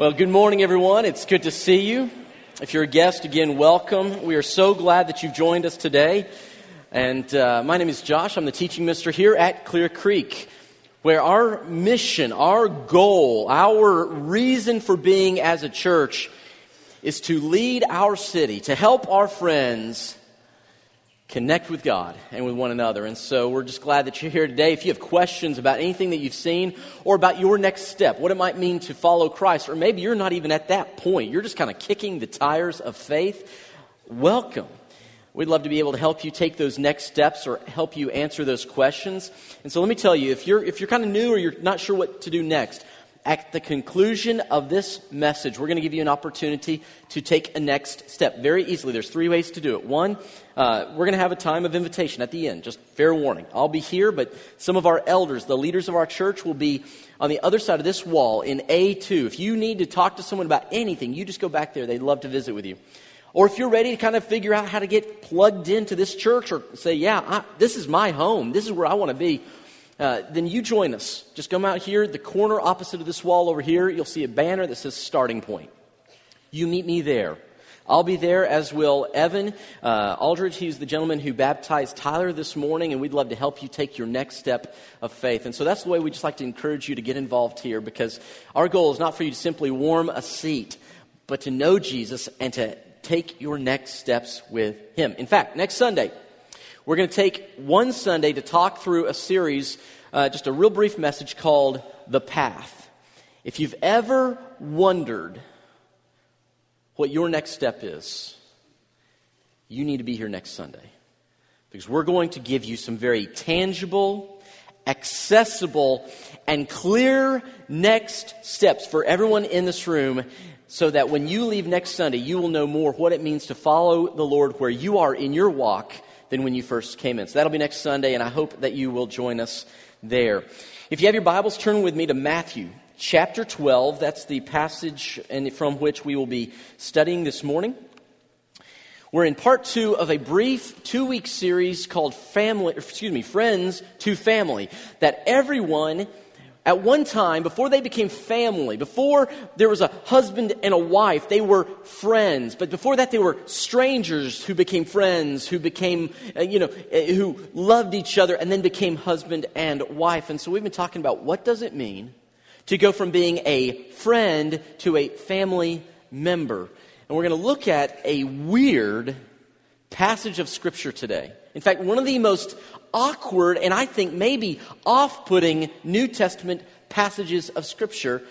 Well, good morning, everyone. It's good to see you. If you're a guest, again, welcome. We are so glad that you've joined us today. And uh, my name is Josh. I'm the teaching minister here at Clear Creek, where our mission, our goal, our reason for being as a church is to lead our city, to help our friends connect with God and with one another. And so we're just glad that you're here today. If you have questions about anything that you've seen or about your next step, what it might mean to follow Christ, or maybe you're not even at that point, you're just kind of kicking the tires of faith, welcome. We'd love to be able to help you take those next steps or help you answer those questions. And so let me tell you, if you're, if you're kind of new or you're not sure what to do next, at the conclusion of this message, we're going to give you an opportunity to take a next step very easily. There's three ways to do it. One, uh, we're going to have a time of invitation at the end. Just fair warning. I'll be here, but some of our elders, the leaders of our church, will be on the other side of this wall in A2. If you need to talk to someone about anything, you just go back there. They'd love to visit with you. Or if you're ready to kind of figure out how to get plugged into this church or say, yeah, I, this is my home, this is where I want to be, uh, then you join us. Just come out here, the corner opposite of this wall over here, you'll see a banner that says starting point. You meet me there. I'll be there, as will Evan uh, Aldridge. He's the gentleman who baptized Tyler this morning, and we'd love to help you take your next step of faith. And so that's the way we just like to encourage you to get involved here because our goal is not for you to simply warm a seat, but to know Jesus and to take your next steps with Him. In fact, next Sunday, we're going to take one Sunday to talk through a series, uh, just a real brief message called The Path. If you've ever wondered what your next step is, you need to be here next Sunday. Because we're going to give you some very tangible, accessible, and clear next steps for everyone in this room so that when you leave next Sunday, you will know more what it means to follow the Lord where you are in your walk than when you first came in. So that'll be next Sunday, and I hope that you will join us there. If you have your Bibles, turn with me to Matthew chapter 12. That's the passage from which we will be studying this morning. We're in part two of a brief two week series called Family, excuse me, Friends to Family, that everyone at one time, before they became family, before there was a husband and a wife, they were friends. But before that, they were strangers who became friends, who became, uh, you know, uh, who loved each other and then became husband and wife. And so we've been talking about what does it mean to go from being a friend to a family member. And we're going to look at a weird passage of Scripture today. In fact, one of the most awkward and I think maybe off putting New Testament passages of Scripture.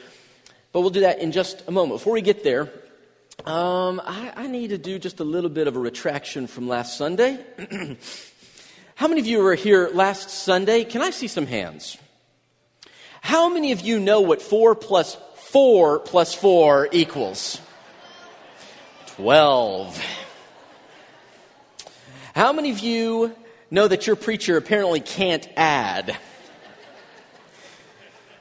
But we'll do that in just a moment. Before we get there, um, I, I, need to do just a little bit of a retraction from last Sunday. How many of you were here last Sunday? Can I see some hands? How many of you know what 4 plus 4 plus 4 equals? 12. How many of you know that your preacher apparently can't add.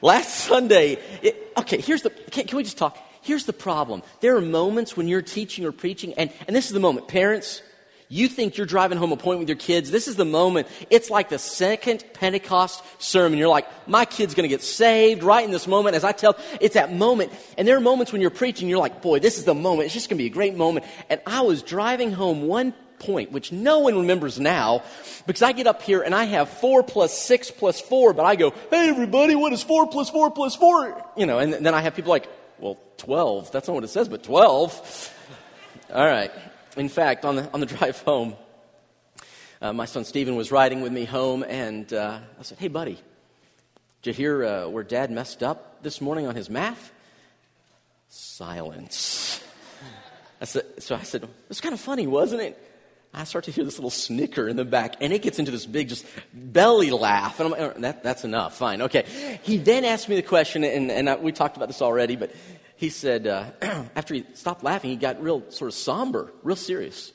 Last Sunday, it, okay, here's the, can, can we just talk? Here's the problem. There are moments when you're teaching or preaching, and, and this is the moment. Parents, you think you're driving home a point with your kids. This is the moment. It's like the second Pentecost sermon. You're like, my kid's going to get saved right in this moment. As I tell, it's that moment. And there are moments when you're preaching, you're like, boy, this is the moment. It's just going to be a great moment. And I was driving home one point, which no one remembers now, because I get up here and I have four plus six plus four, but I go, hey, everybody, what is four plus four plus four? You know, and then I have people like, well, 12. That's not what it says, but 12. All right. In fact, on the, on the drive home, uh, my son Stephen was riding with me home, and uh, I said, hey, buddy, did you hear uh, where dad messed up this morning on his math? Silence. I said, so I said, it was kind of funny, wasn't it? I start to hear this little snicker in the back, and it gets into this big, just belly laugh. And I'm like, that, that's enough, fine, okay. He then asked me the question, and, and I, we talked about this already, but he said, uh, after he stopped laughing, he got real sort of somber, real serious.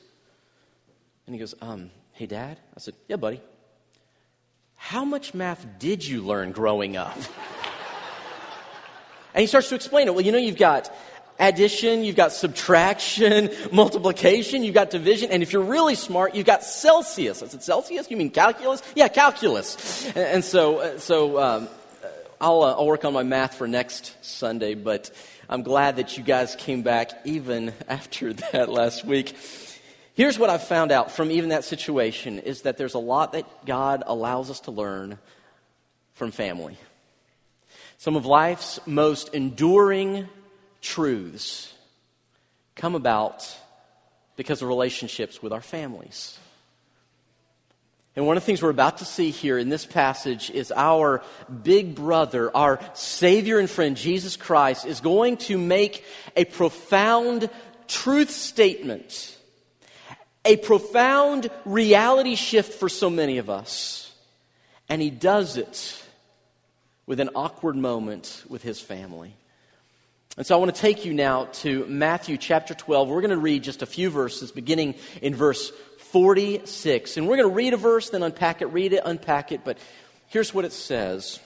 And he goes, um, Hey, Dad? I said, Yeah, buddy. How much math did you learn growing up? and he starts to explain it. Well, you know, you've got addition, you've got subtraction, multiplication, you've got division, and if you're really smart, you've got Celsius. I it Celsius? You mean calculus? Yeah, calculus. And, so, uh, so um, I'll, uh, I'll work on my math for next Sunday, but I'm glad that you guys came back even after that last week. Here's what I've found out from even that situation is that there's a lot that God allows us to learn from family. Some of life's most enduring truths come about because of relationships with our families. And one of the things we're about to see here in this passage is our big brother, our Savior and friend, Jesus Christ, is going to make a profound truth statement, a profound reality shift for so many of us. And he does it with an awkward moment with his family. And so I want to take you now to Matthew chapter 12. We're going to read just a few verses, beginning in verse 46. And we're going to read a verse, then unpack it, read it, unpack it. But here's what it says.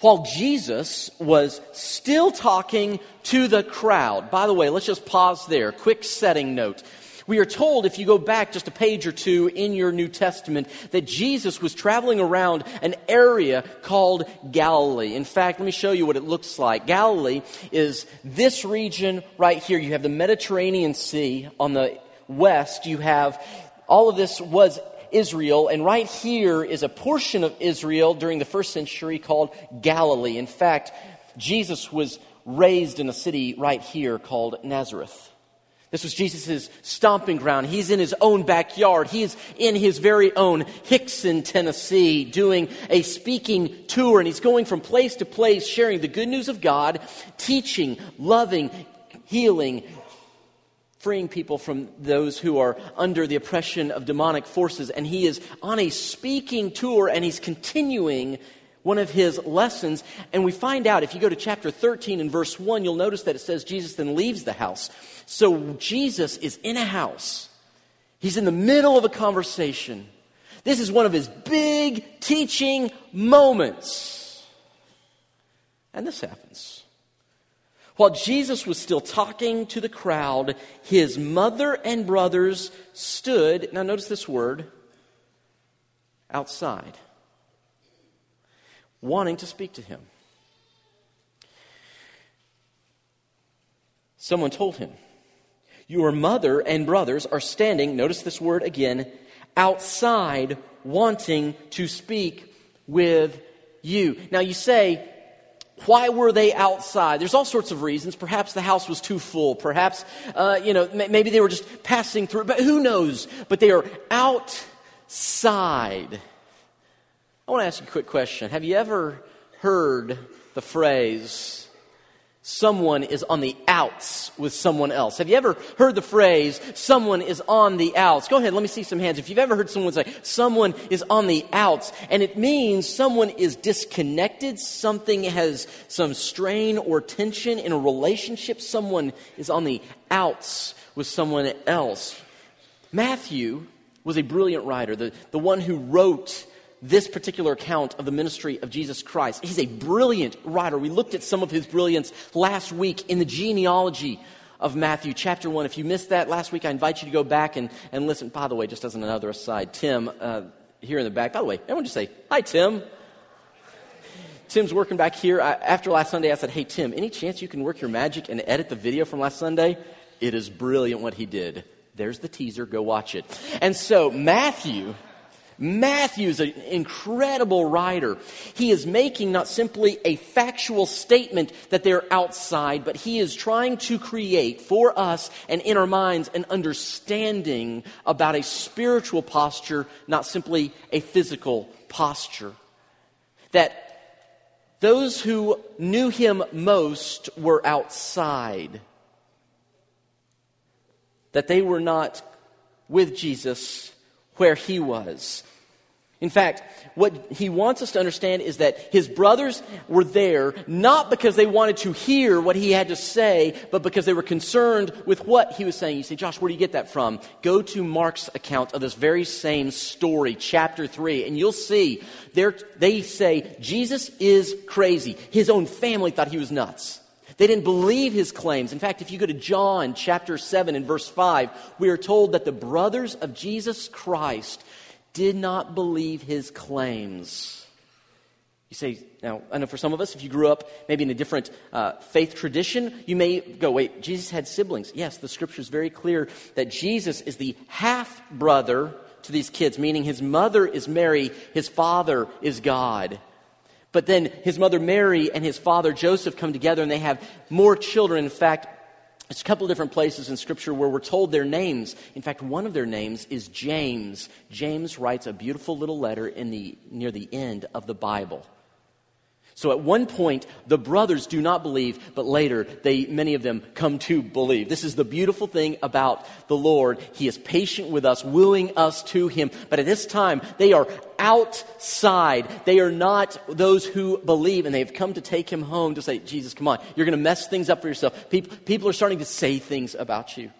While Jesus was still talking to the crowd, by the way, let's just pause there. Quick setting note. We are told, if you go back just a page or two in your New Testament, that Jesus was traveling around an area called Galilee. In fact, let me show you what it looks like. Galilee is this region right here. You have the Mediterranean Sea on the west. You have all of this was Israel, and right here is a portion of Israel during the first century called Galilee. In fact, Jesus was raised in a city right here called Nazareth. This was Jesus' stomping ground. He's in his own backyard. He is in his very own Hixson, Tennessee, doing a speaking tour. And he's going from place to place, sharing the good news of God, teaching, loving, healing, freeing people from those who are under the oppression of demonic forces. And he is on a speaking tour and he's continuing one of his lessons. And we find out, if you go to chapter 13 and verse 1, you'll notice that it says Jesus then leaves the house. So Jesus is in a house. He's in the middle of a conversation. This is one of his big teaching moments. And this happens. While Jesus was still talking to the crowd, his mother and brothers stood, now notice this word, outside wanting to speak to him. Someone told him, Your mother and brothers are standing, notice this word again, outside wanting to speak with you. Now you say, why were they outside? There's all sorts of reasons. Perhaps the house was too full. Perhaps, uh, you know, maybe they were just passing through. But who knows? But they are outside. I want to ask you a quick question. Have you ever heard the phrase, someone is on the outs with someone else? Have you ever heard the phrase, someone is on the outs? Go ahead, let me see some hands. If you've ever heard someone say, someone is on the outs, and it means someone is disconnected, something has some strain or tension in a relationship, someone is on the outs with someone else. Matthew was a brilliant writer, the, the one who wrote this particular account of the ministry of Jesus Christ. He's a brilliant writer. We looked at some of his brilliance last week in the genealogy of Matthew, chapter 1. If you missed that last week, I invite you to go back and, and listen. By the way, just as another aside, Tim, uh, here in the back, by the way, everyone just say, Hi, Tim. Tim's working back here. I, after last Sunday, I said, Hey, Tim, any chance you can work your magic and edit the video from last Sunday? It is brilliant what he did. There's the teaser. Go watch it. And so, Matthew Matthew's an incredible writer. He is making not simply a factual statement that they're outside, but he is trying to create for us and in our minds an understanding about a spiritual posture, not simply a physical posture. That those who knew him most were outside. That they were not with Jesus where he was. In fact, what he wants us to understand is that his brothers were there not because they wanted to hear what he had to say, but because they were concerned with what he was saying. You say, Josh, where do you get that from? Go to Mark's account of this very same story, chapter 3, and you'll see they say Jesus is crazy. His own family thought he was nuts. They didn't believe his claims. In fact, if you go to John chapter 7 and verse 5, we are told that the brothers of Jesus Christ did not believe his claims. You say, now, I know for some of us, if you grew up maybe in a different uh, faith tradition, you may go, wait, Jesus had siblings. Yes, the scripture is very clear that Jesus is the half brother to these kids, meaning his mother is Mary, his father is God. But then his mother Mary and his father Joseph come together and they have more children. In fact, it's a couple different places in Scripture where we're told their names. In fact, one of their names is James. James writes a beautiful little letter in the, near the end of the Bible. So at one point, the brothers do not believe, but later, they, many of them come to believe. This is the beautiful thing about the Lord. He is patient with us, wooing us to Him. But at this time, they are outside. They are not those who believe, and they have come to take Him home to say, Jesus, come on, you're going to mess things up for yourself. People, people are starting to say things about you.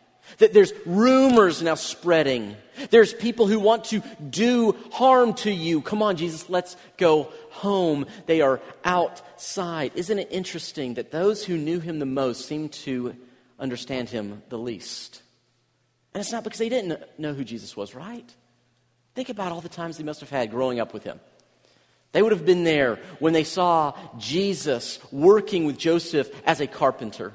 That there's rumors now spreading. There's people who want to do harm to you. Come on, Jesus, let's go home. They are outside. Isn't it interesting that those who knew him the most seem to understand him the least? And it's not because they didn't know who Jesus was, right? Think about all the times they must have had growing up with him. They would have been there when they saw Jesus working with Joseph as a carpenter.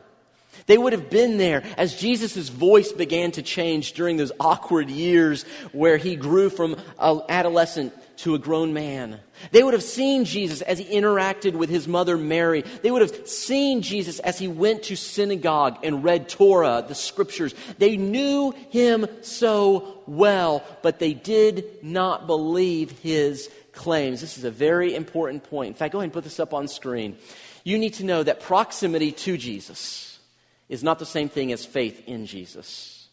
They would have been there as Jesus' voice began to change during those awkward years where he grew from an adolescent to a grown man. They would have seen Jesus as he interacted with his mother Mary. They would have seen Jesus as he went to synagogue and read Torah, the scriptures. They knew him so well, but they did not believe his claims. This is a very important point. In fact, go ahead and put this up on screen. You need to know that proximity to Jesus is not the same thing as faith in Jesus.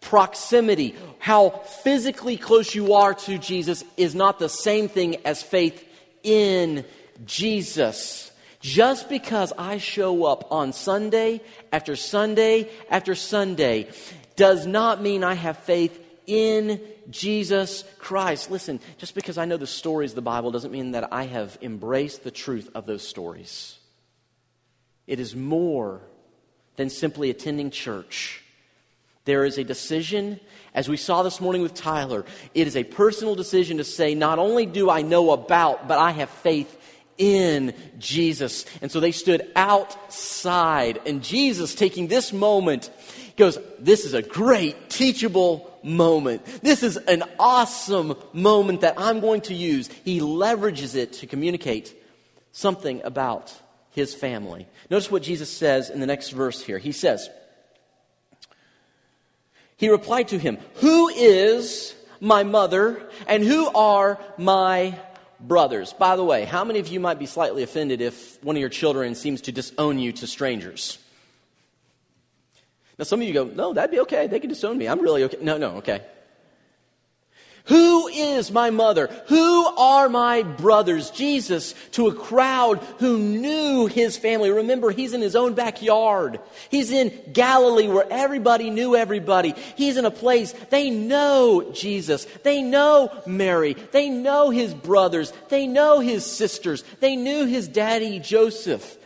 Proximity, how physically close you are to Jesus, is not the same thing as faith in Jesus. Just because I show up on Sunday after Sunday after Sunday does not mean I have faith in Jesus Christ. Listen, just because I know the stories of the Bible doesn't mean that I have embraced the truth of those stories. It is more than simply attending church. There is a decision, as we saw this morning with Tyler, it is a personal decision to say, not only do I know about, but I have faith in Jesus. And so they stood outside, and Jesus, taking this moment, goes, This is a great teachable moment. This is an awesome moment that I'm going to use. He leverages it to communicate something about his family. Notice what Jesus says in the next verse here. He says, He replied to him, Who is my mother and who are my brothers? By the way, how many of you might be slightly offended if one of your children seems to disown you to strangers? Now, some of you go, No, that'd be okay. They can disown me. I'm really okay. No, no, okay. Who is my mother? Who are my brothers? Jesus to a crowd who knew his family. Remember, he's in his own backyard. He's in Galilee where everybody knew everybody. He's in a place they know Jesus. They know Mary. They know his brothers. They know his sisters. They knew his daddy Joseph.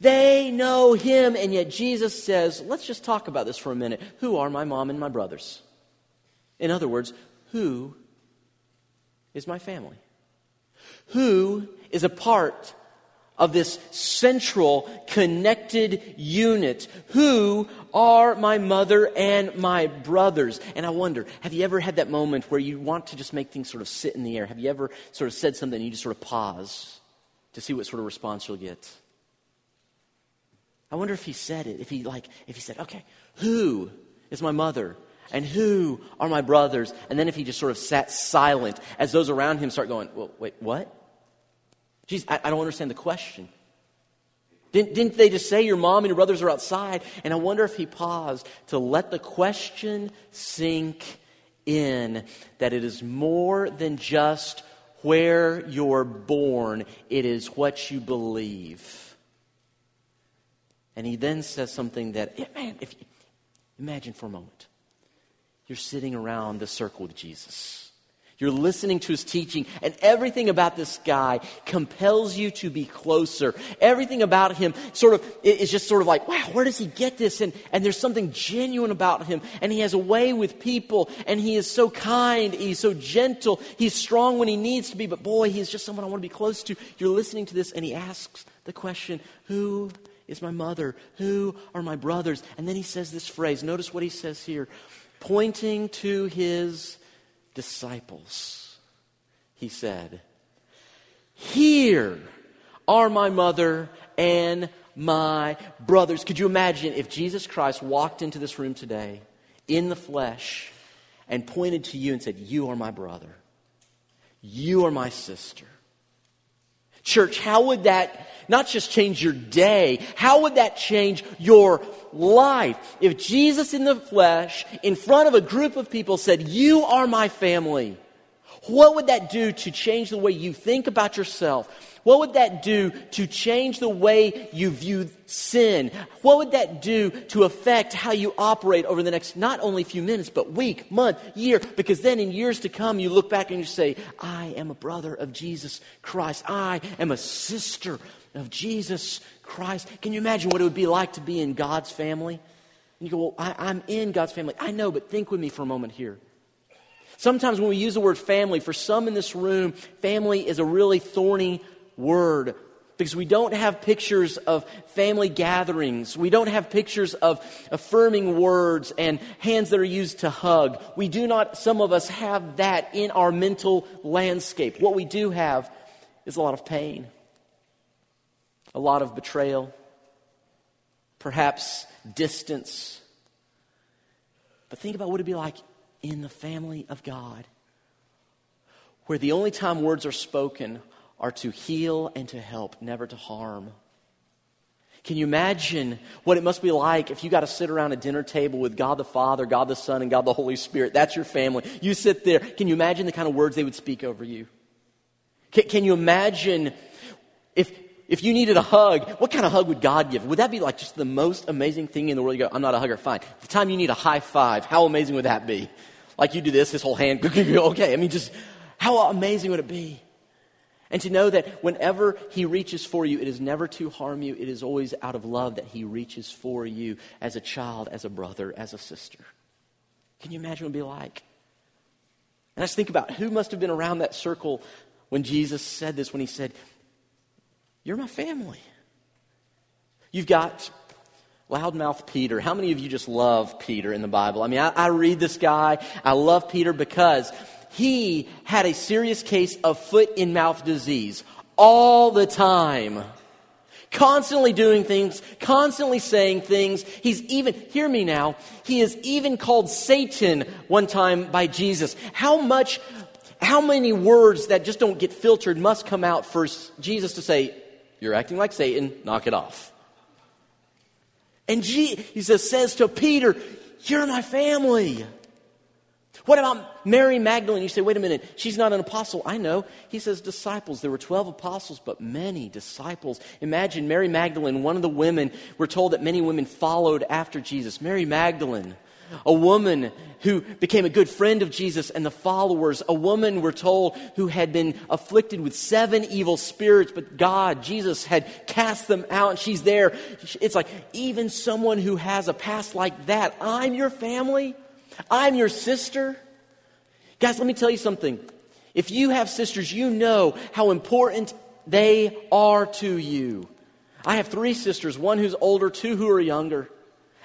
They know him, and yet Jesus says, let's just talk about this for a minute. Who are my mom and my brothers? In other words, who is my family? Who is a part of this central connected unit? Who are my mother and my brothers? And I wonder, have you ever had that moment where you want to just make things sort of sit in the air? Have you ever sort of said something and you just sort of pause to see what sort of response you'll get? I wonder if he said it, if he like, if he said, okay, who is my mother and who are my brothers? And then if he just sort of sat silent as those around him start going, well, wait, what? I, I don't understand the question. Didn't, didn't they just say your mom and your brothers are outside? And I wonder if he paused to let the question sink in that it is more than just where you're born, it is what you believe. And he then says something that, man, if imagine for a moment. You're sitting around the circle with Jesus. You're listening to his teaching, and everything about this guy compels you to be closer. Everything about him sort of is just sort of like, wow, where does he get this? And, and there's something genuine about him, and he has a way with people, and he is so kind, he's so gentle, he's strong when he needs to be, but boy, he's just someone I want to be close to. You're listening to this, and he asks the question, Who is my mother? Who are my brothers? And then he says this phrase. Notice what he says here, pointing to his disciples. He said, Here are my mother and my brothers. Could you imagine if Jesus Christ walked into this room today in the flesh and pointed to you and said, You are my brother, you are my sister? Church, how would that not just change your day, how would that change your life? If Jesus in the flesh, in front of a group of people, said, You are my family, what would that do to change the way you think about yourself? What would that do to change the way you view sin? What would that do to affect how you operate over the next not only few minutes, but week, month, year? Because then in years to come, you look back and you say, I am a brother of Jesus Christ. I am a sister of Jesus Christ. Can you imagine what it would be like to be in God's family? And you go, Well, I, I'm in God's family. I know, but think with me for a moment here. Sometimes when we use the word family, for some in this room, family is a really thorny word because we don't have pictures of family gatherings. We don't have pictures of affirming words and hands that are used to hug. We do not, some of us have that in our mental landscape. What we do have is a lot of pain, a lot of betrayal, perhaps distance. But think about what it'd be like in the family of God, where the only time words are spoken are to heal and to help, never to harm. Can you imagine what it must be like if you got to sit around a dinner table with God the Father, God the Son, and God the Holy Spirit? That's your family. You sit there. Can you imagine the kind of words they would speak over you? Can, can you imagine if, if you needed a hug, what kind of hug would God give? Would that be like just the most amazing thing in the world? You go, I'm not a hugger. Fine. The time you need a high five, how amazing would that be? Like you do this, his whole hand, okay. I mean, just how amazing would it be? And to know that whenever He reaches for you, it is never to harm you. It is always out of love that He reaches for you as a child, as a brother, as a sister. Can you imagine what it would be like? And let's think about who must have been around that circle when Jesus said this, when He said, You're my family. You've got loudmouth Peter. How many of you just love Peter in the Bible? I mean, I, I read this guy. I love Peter because he had a serious case of foot in mouth disease all the time. Constantly doing things, constantly saying things. He's even, hear me now, he is even called Satan one time by Jesus. How much, how many words that just don't get filtered must come out for Jesus to say, You're acting like Satan, knock it off. And Jesus says to Peter, You're my family. What about Mary Magdalene? You say, wait a minute, she's not an apostle. I know. He says disciples. There were 12 apostles, but many disciples. Imagine Mary Magdalene, one of the women. We're told that many women followed after Jesus. Mary Magdalene, a woman who became a good friend of Jesus and the followers. A woman, we're told, who had been afflicted with seven evil spirits, but God, Jesus, had cast them out, and she's there. It's like, even someone who has a past like that, I'm your family. I'm your sister. Guys, let me tell you something. If you have sisters, you know how important they are to you. I have three sisters, one who's older, two who are younger.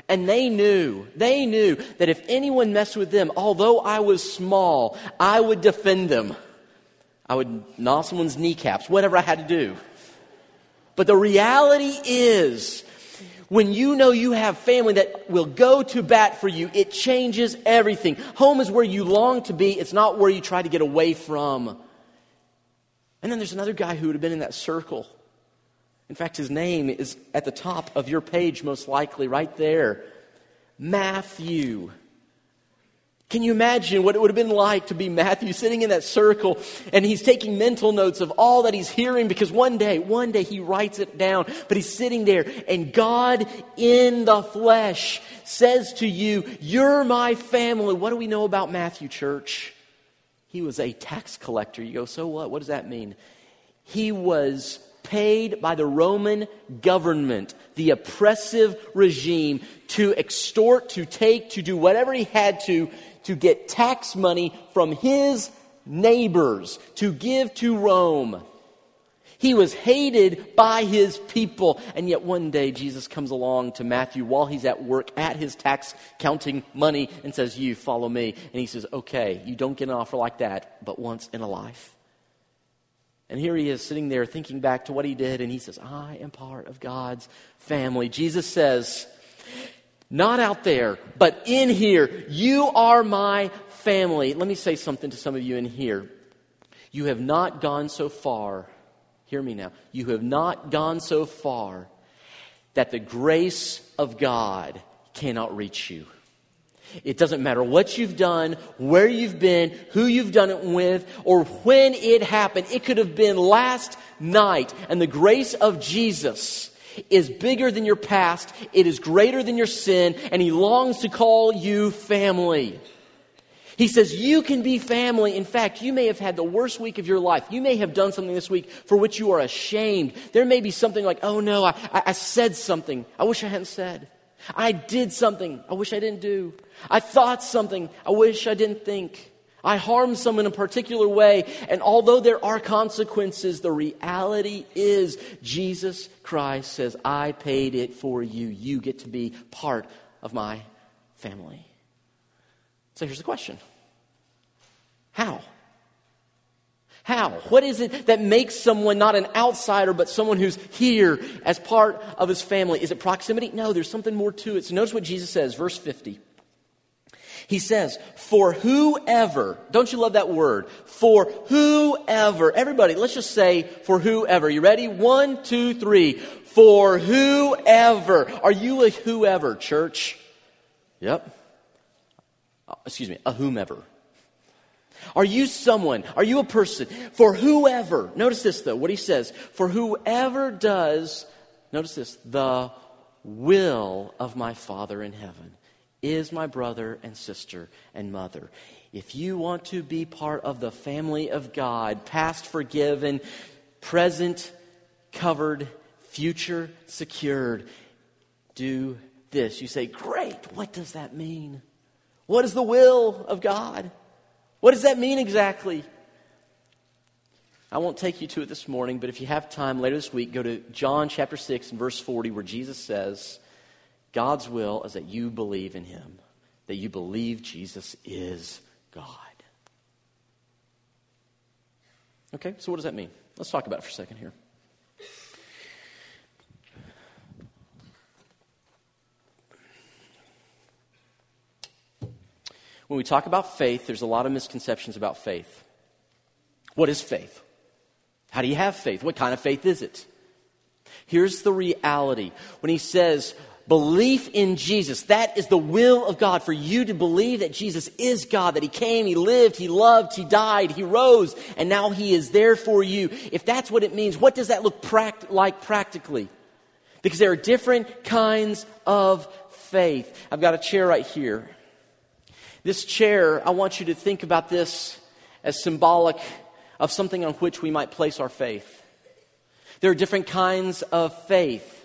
And they knew, they knew that if anyone messed with them, although I was small, I would defend them. I would gnaw someone's kneecaps, whatever I had to do. But the reality is, when you know you have family that will go to bat for you, it changes everything. Home is where you long to be, it's not where you try to get away from. And then there's another guy who would have been in that circle. In fact, his name is at the top of your page, most likely, right there Matthew. Can you imagine what it would have been like to be Matthew sitting in that circle and he's taking mental notes of all that he's hearing because one day, one day he writes it down, but he's sitting there and God in the flesh says to you, You're my family. What do we know about Matthew, church? He was a tax collector. You go, so what? What does that mean? He was paid by the Roman government, the oppressive regime, to extort, to take, to do whatever he had to to get tax money from his neighbors to give to Rome. He was hated by his people. And yet one day Jesus comes along to Matthew while he's at work at his tax counting money and says, You follow me. And he says, Okay, you don't get an offer like that, but once in a life. And here he is sitting there thinking back to what he did, and he says, I am part of God's family. Jesus says, Not out there, but in here. You are my family. Let me say something to some of you in here. You have not gone so far Hear me now. You have not gone so far that the grace of God cannot reach you. It doesn't matter what you've done, where you've been, who you've done it with, or when it happened. It could have been last night. And the grace of Jesus is bigger than your past, it is greater than your sin, and He longs to call you family. He says, You can be family. In fact, you may have had the worst week of your life. You may have done something this week for which you are ashamed. There may be something like, Oh no, I, I said something I wish I hadn't said. I did something I wish I didn't do. I thought something I wish I didn't think. I harm someone in a particular way. And although there are consequences, the reality is Jesus Christ says, I paid it for you. You get to be part of my family. So here's the question How? How? What is it that makes someone not an outsider, but someone who's here as part of his family? Is it proximity? No, there's something more to it. So notice what Jesus says, verse 50. He says, For whoever, don't you love that word? For whoever. Everybody, let's just say, For whoever. You ready? One, two, three. For whoever. Are you a whoever, church? Yep uh, excuse me, a whomever. Are you someone, are you a person, for whoever, notice this though, what he says, for whoever does, notice this, the will of my Father in heaven is my brother and sister and mother. If you want to be part of the family of God, past forgiven, present covered, future secured, do this. You say, Great, what does that mean? What is the will of God? What does that mean exactly? I won't take you to it this morning, but if you have time later this week, go to John chapter 6 and verse 40, where Jesus says, God's will is that you believe in him, that you believe Jesus is God. Okay, so what does that mean? Let's talk about it for a second here. When we talk about faith, there's a lot of misconceptions about faith. What is faith? How do you have faith? What kind of faith is it? Here's the reality. When he says, belief in Jesus, that is the will of God for you to believe that Jesus is God, that he came, he lived, he loved, he died, he rose, and now he is there for you. If that's what it means, what does that look pract- like practically? Because there are different kinds of faith. I've got a chair right here. This chair, I want you to think about this as symbolic of something on which we might place our faith. There are different kinds of faith.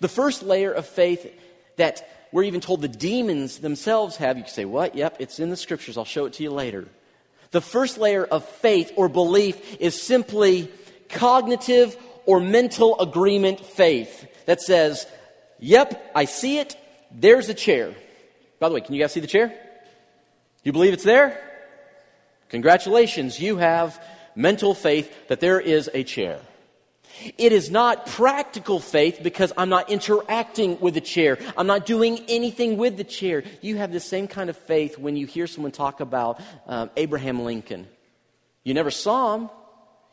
The first layer of faith that we're even told the demons themselves have, you can say, What? Yep, it's in the scriptures. I'll show it to you later. The first layer of faith or belief is simply cognitive or mental agreement faith that says, Yep, I see it. There's a chair. By the way, can you guys see the chair? You believe it's there? Congratulations, you have mental faith that there is a chair. It is not practical faith because I'm not interacting with the chair. I'm not doing anything with the chair. You have the same kind of faith when you hear someone talk about um, Abraham Lincoln. You never saw him,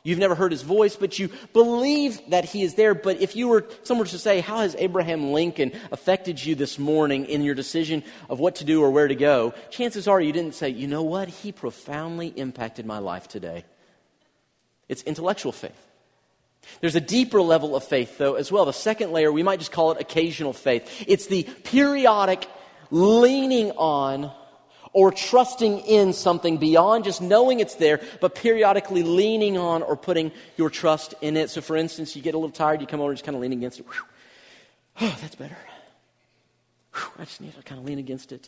You've never heard his voice, but you believe that he is there. But if you were someone to say, How has Abraham Lincoln affected you this morning in your decision of what to do or where to go? Chances are you didn't say, You know what? He profoundly impacted my life today. It's intellectual faith. There's a deeper level of faith, though, as well. The second layer, we might just call it occasional faith. It's the periodic leaning on or trusting in something beyond just knowing it's there, but periodically leaning on or putting your trust in it. So, for instance, you get a little tired, you come over and just kind of lean against it. Whew. Oh, that's better. Whew. I just need to kind of lean against it.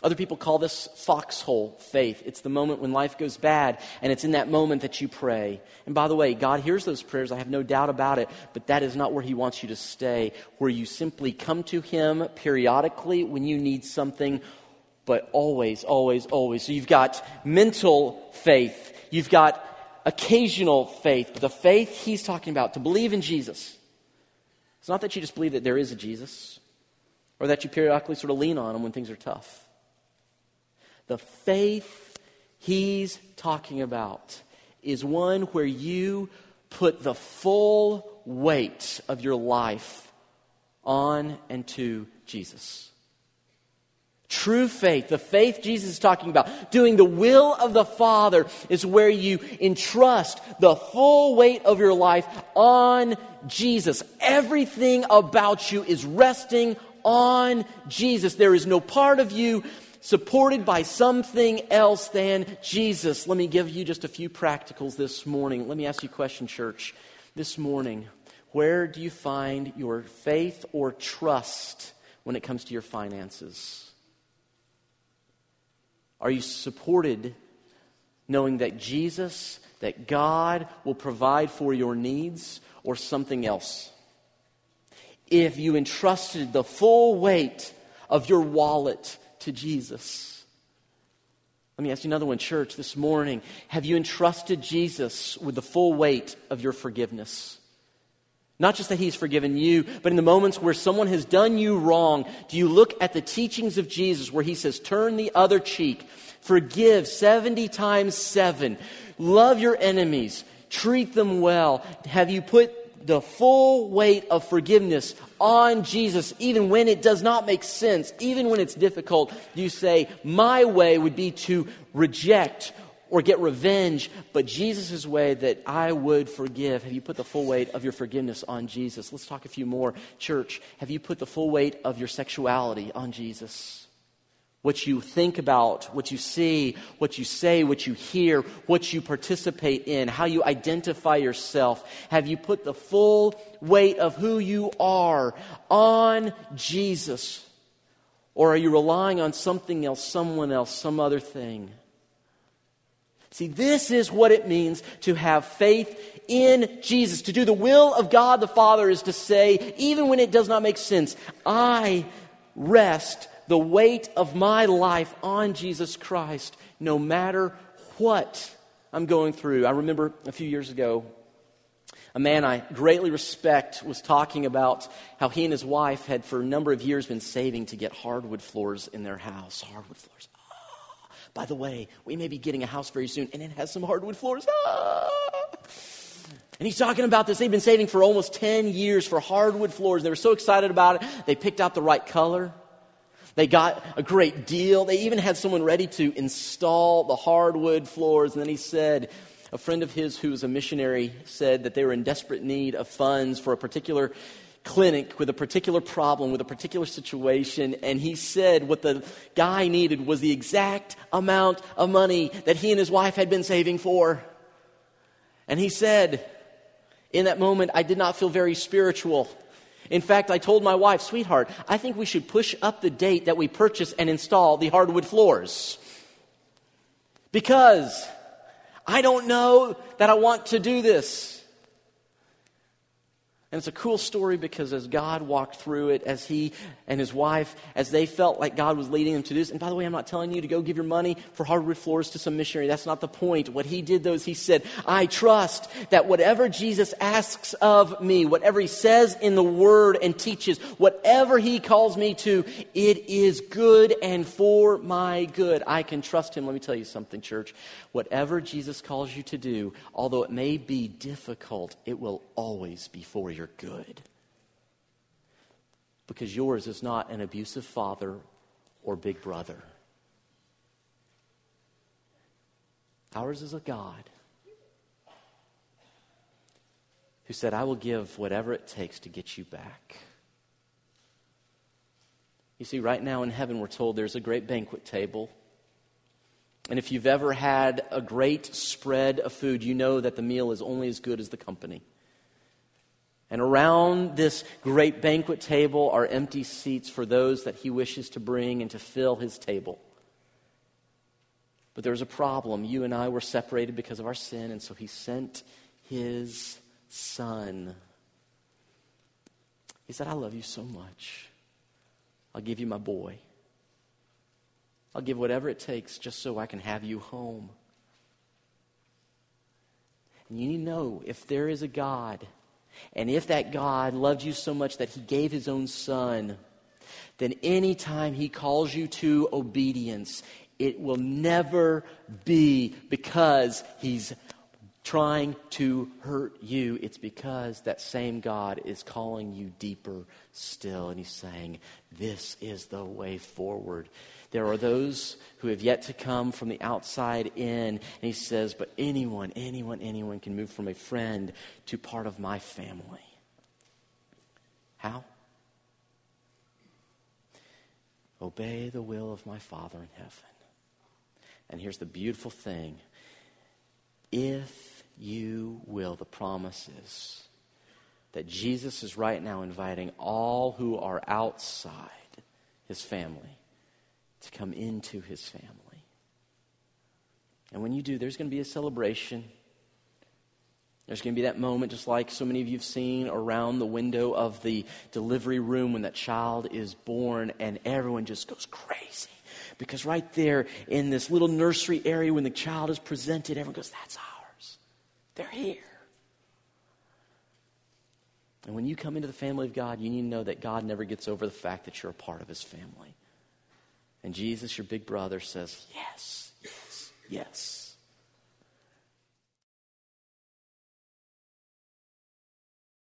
Other people call this foxhole faith. It's the moment when life goes bad, and it's in that moment that you pray. And by the way, God hears those prayers, I have no doubt about it, but that is not where He wants you to stay, where you simply come to Him periodically when you need something, but always, always, always. So you've got mental faith, you've got occasional faith, but the faith He's talking about, to believe in Jesus, it's not that you just believe that there is a Jesus, or that you periodically sort of lean on Him when things are tough. The faith he's talking about is one where you put the full weight of your life on and to Jesus. True faith, the faith Jesus is talking about, doing the will of the Father, is where you entrust the full weight of your life on Jesus. Everything about you is resting on Jesus. There is no part of you supported by something else than Jesus. Let me give you just a few practicals this morning. Let me ask you a question, church. This morning, where do you find your faith or trust when it comes to your finances? Are you supported knowing that Jesus, that God will provide for your needs or something else? If you entrusted the full weight of your wallet to Jesus. Let me ask you another one, church, this morning. Have you entrusted Jesus with the full weight of your forgiveness? Not just that he's forgiven you, but in the moments where someone has done you wrong, do you look at the teachings of Jesus where he says, turn the other cheek, forgive 70 times 7, love your enemies, treat them well? Have you put the full weight of forgiveness on Jesus, even when it does not make sense, even when it's difficult, you say, My way would be to reject or get revenge, but Jesus' way that I would forgive. Have you put the full weight of your forgiveness on Jesus? Let's talk a few more. Church, have you put the full weight of your sexuality on Jesus? What you think about, what you see, what you say, what you hear, what you participate in, how you identify yourself? Have you put the full weight of who you are on Jesus? Or are you relying on something else, someone else, some other thing? See, this is what it means to have faith in Jesus. To do the will of God the Father is to say, even when it does not make sense, I rest the weight of my life on Jesus Christ, no matter what I'm going through. I remember a few years ago, a man I greatly respect was talking about how he and his wife had, for a number of years, been saving to get hardwood floors in their house. Hardwood floors. Ah. By the way, we may be getting a house very soon, and it has some hardwood floors. Ah. And he's talking about this. They've been saving for almost 10 years for hardwood floors. They were so excited about it. They picked out the right color. They got a great deal. They even had someone ready to install the hardwood floors. And then he said, a friend of his who was a missionary said that they were in desperate need of funds for a particular clinic with a particular problem, with a particular situation. And he said what the guy needed was the exact amount of money that he and his wife had been saving for. And he said, in that moment, I did not feel very spiritual. In fact, I told my wife, sweetheart, I think we should push up the date that we purchase and install the hardwood floors. Because I don't know that I want to do this. And it's a cool story because as God walked through it, as he and his wife, as they felt like God was leading them to do this, and by the way, I'm not telling you to go give your money for hardwood floors to some missionary. That's not the point. What he did though is he said, I trust that whatever Jesus asks of me, whatever he says in the word and teaches, whatever he calls me to, it is good and for my good. I can trust him. Let me tell you something, church. Whatever Jesus calls you to do, although it may be difficult, it will always be for you you're good. Because yours is not an abusive father or big brother. Ours is a God who said, I will give whatever it takes to get you back. You see, right now in heaven, we're told there's a great banquet table. And if you've ever had a great spread of food, you know that the meal is only as good as the company. And around this great banquet table are empty seats for those that he wishes to bring and to fill his table. But there was a problem. You and I were separated because of our sin, and so he sent his son. He said, I love you so much. I'll give you my boy. I'll give whatever it takes just so I can have you home. And you need to know if there is a God, and if that God loved you so much that he gave his own son, then anytime he calls you to obedience, it will never be because he's trying to hurt you. It's because that same God is calling you deeper still. And he's saying, This is the way forward. There are those who have yet to come from the outside in. And he says, But anyone, anyone, anyone can move from a friend to part of my family. How? Obey the will of my Father in heaven. And here's the beautiful thing if you will, the promises that Jesus is right now inviting all who are outside his family to come into his family. And when you do, there's going to be a celebration. There's going to be that moment, just like so many of you have seen around the window of the delivery room when that child is born, and everyone just goes crazy. Because right there in this little nursery area, when the child is presented, everyone goes, That's ours. They're here. And when you come into the family of God, you need to know that God never gets over the fact that you're a part of his family. And Jesus, your big brother, says, Yes, yes, yes.